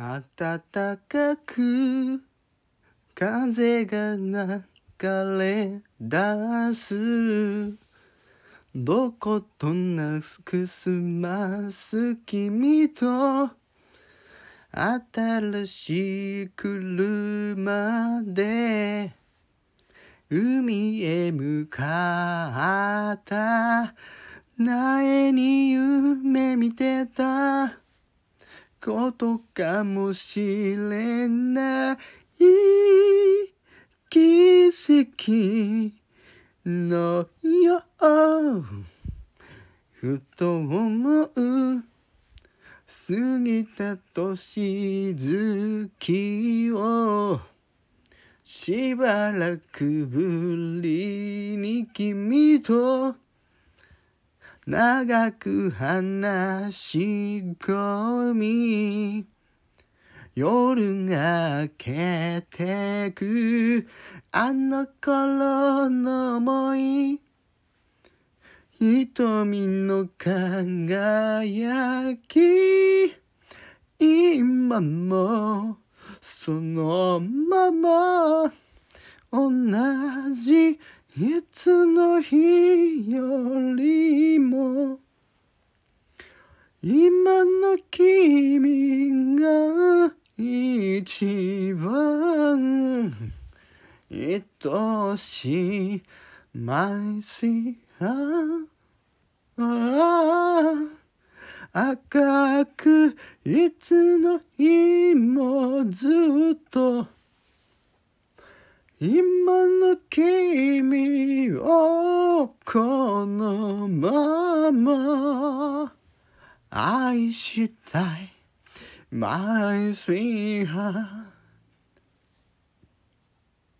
暖かく風が流れ出す。どことなくすます君と。新しい車で海へ向かった。苗に夢見てた。ことかもしれない奇跡のよう。ふと思う。過ぎた年月をしばらくぶりに君と長く話し込み夜が明けてくあの頃の思い瞳の輝き今もそのまま同じいつの日よりも今の君が一番愛しい My sea 赤くいつの日もずっと今の君をこのまま愛したい My sweetheart